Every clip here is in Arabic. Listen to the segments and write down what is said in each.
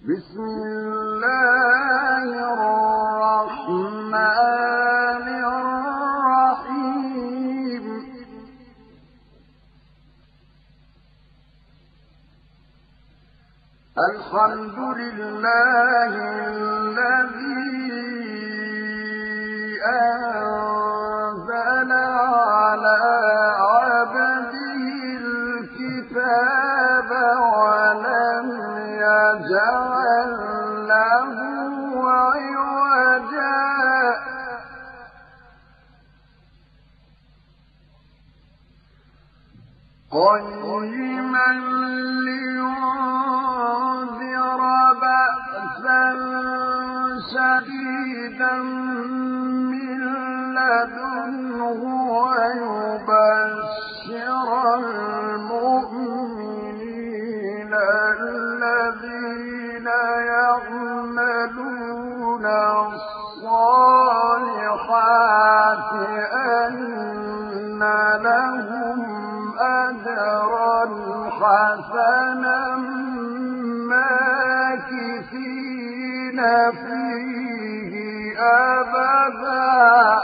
بسم الله الرحمن الرحيم. الحمد لله الذي أنزل قيما لينذر بأسا شديدا من لدنه ويبشر المؤمنين الذين يعملون الصالحات أن لهم أجرا حسنا ماكثين فيه أبدا.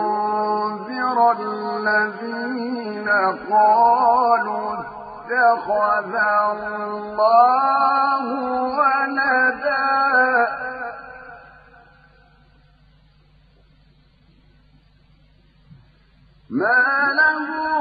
وينذر الذين قالوا الله ما لهم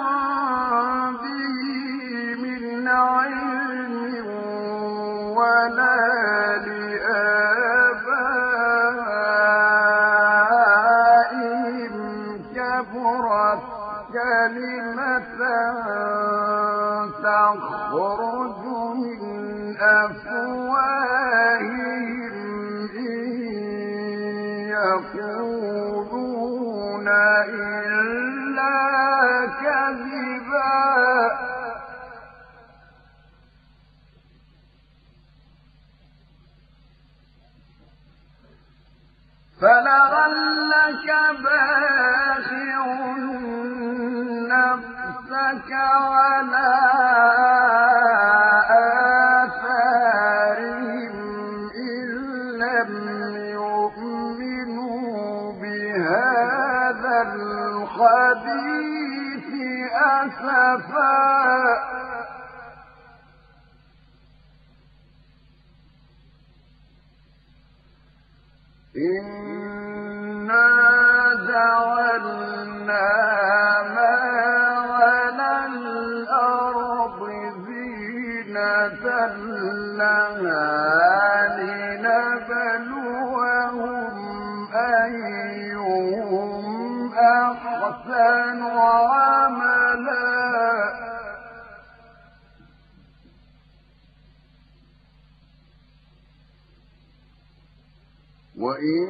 تخرج من أفواههم إن يقولون إلا كذبا فلعلك باخع إنا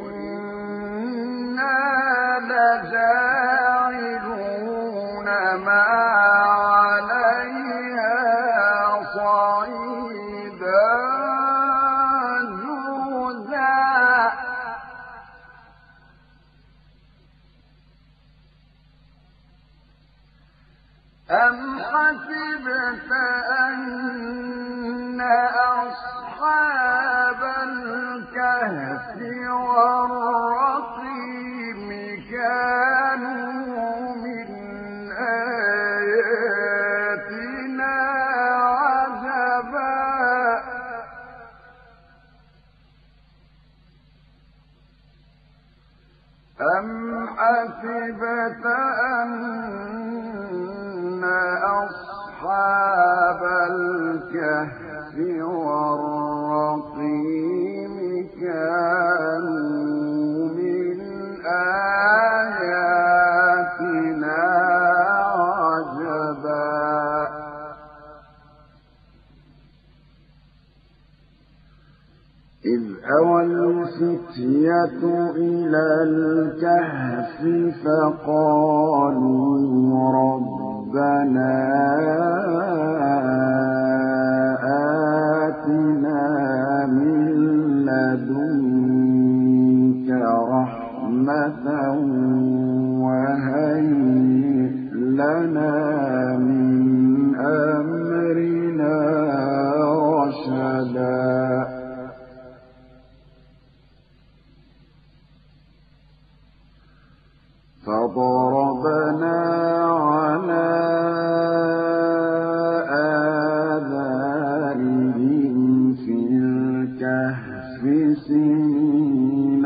وإنا لجاعلون إذ أوى الفتية إلى الكهف فقالوا ربنا فضربنا على آذانهم في الكهف سنين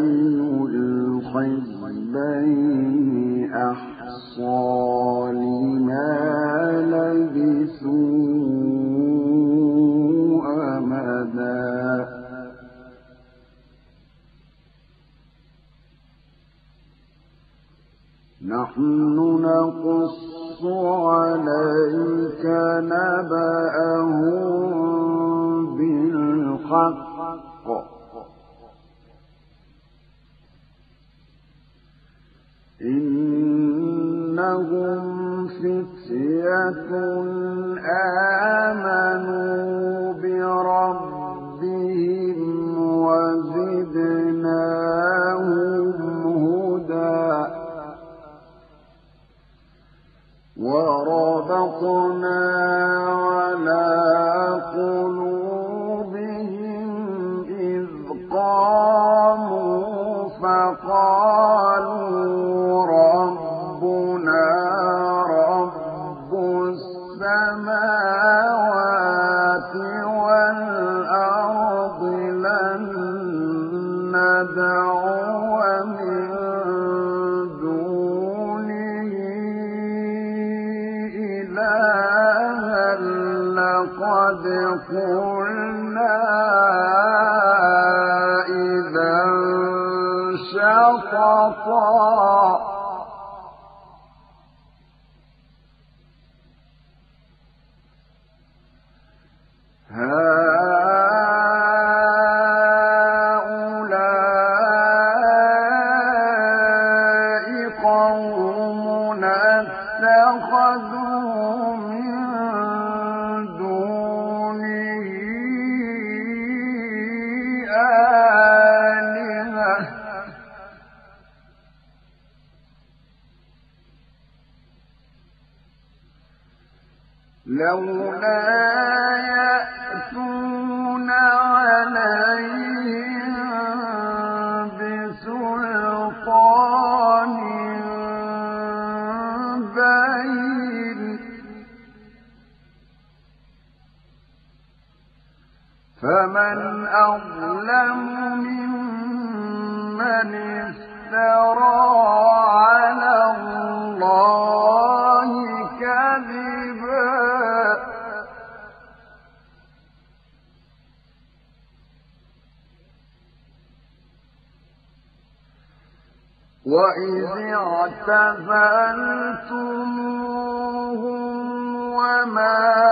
إنهم فتية آمنوا بربهم وزدناهم هدى. وربطنا فمن أظلم ممن افترى على الله كذبا. وإذ اعتزلتموهم وما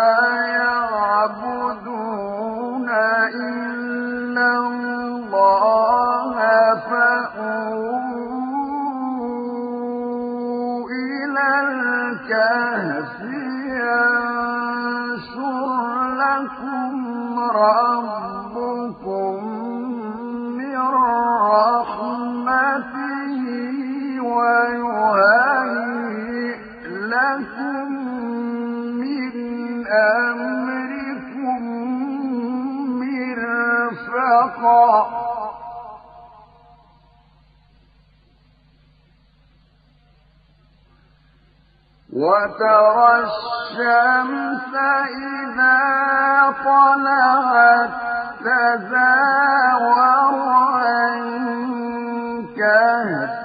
شقا وترى الشمس إذا طلعت تزاور عن كهف.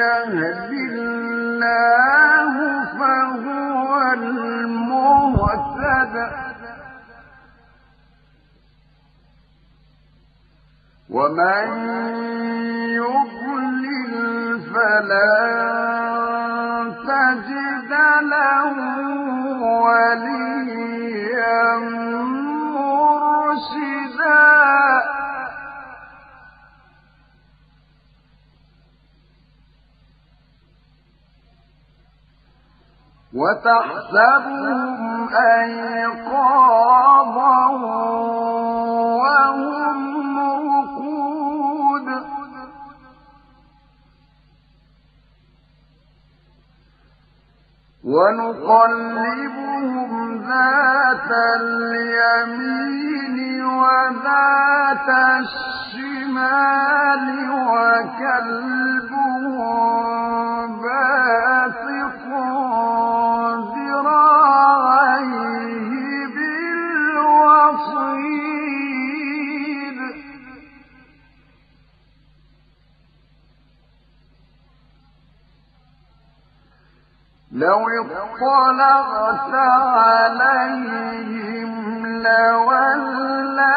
يهد الله فهو المهتد. ومن يضلل فلن تجد له وليا مرشدا. وتحسبهم أيقاظا وهم رقود ونقلبهم ذات اليمين وذات الشمال وكلبهم باسط. لو اطلعت عليهم لوليت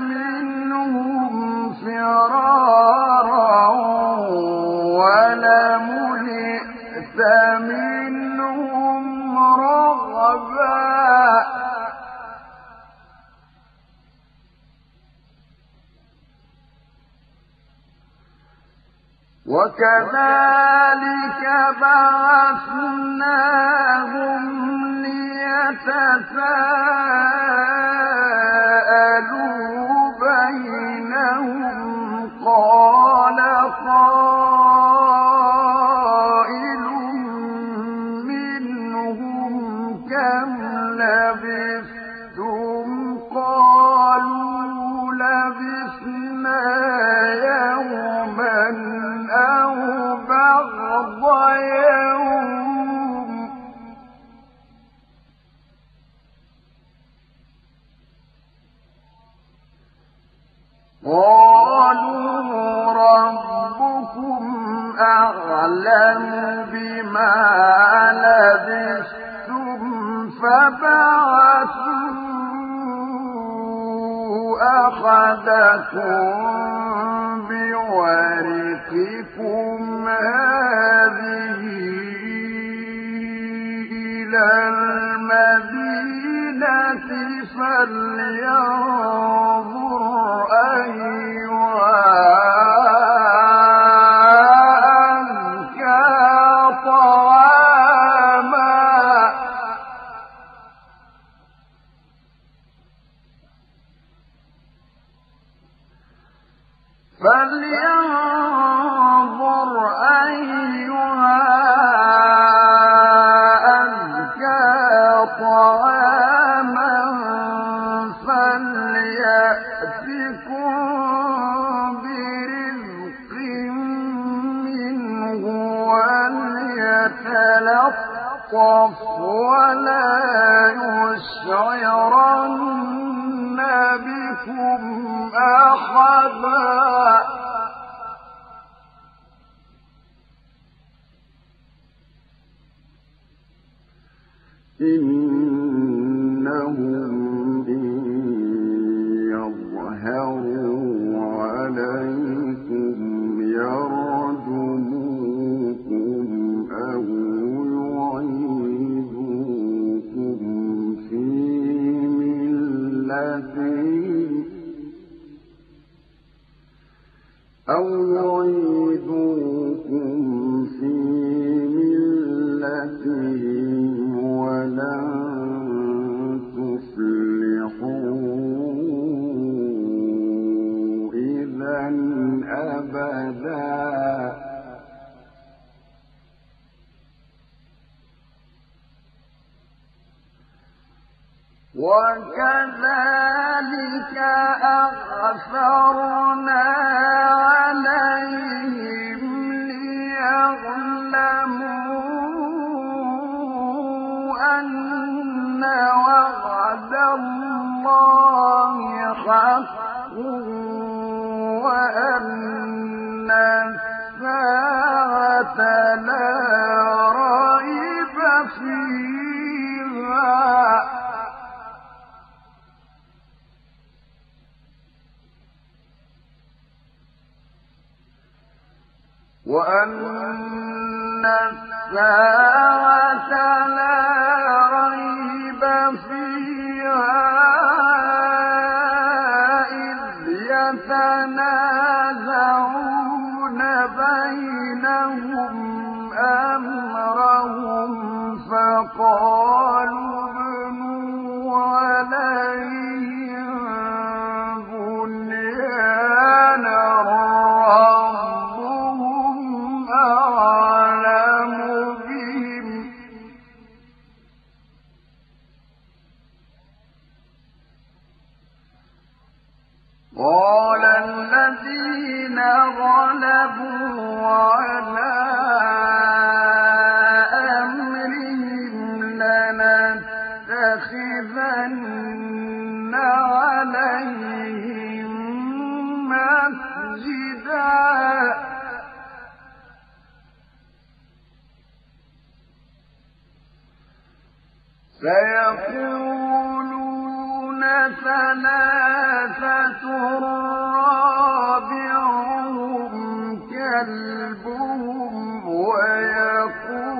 منهم فرارا وكذلك بعثناهم ليتساءلوا المدينة فلينظر يلطف ولا يشعرن بكم أحدا. إنهم وكذلك أغفرنا عليهم ليعلموا أن وعد الله حق وأن وأن الساعة لا سيقولون ثلاثة رابعهم كلبهم ويقولون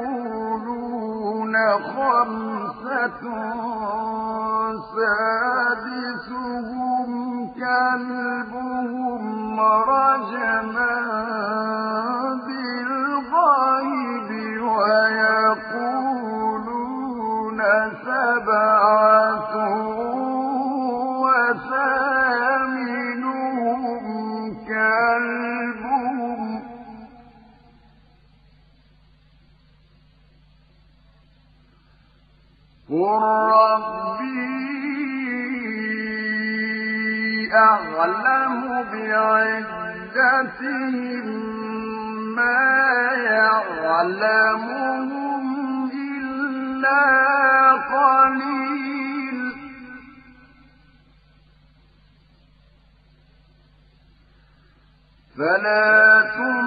خمسة سادسهم كلبهم رجما بالغيب ويقولون أَفَلَا تُنْ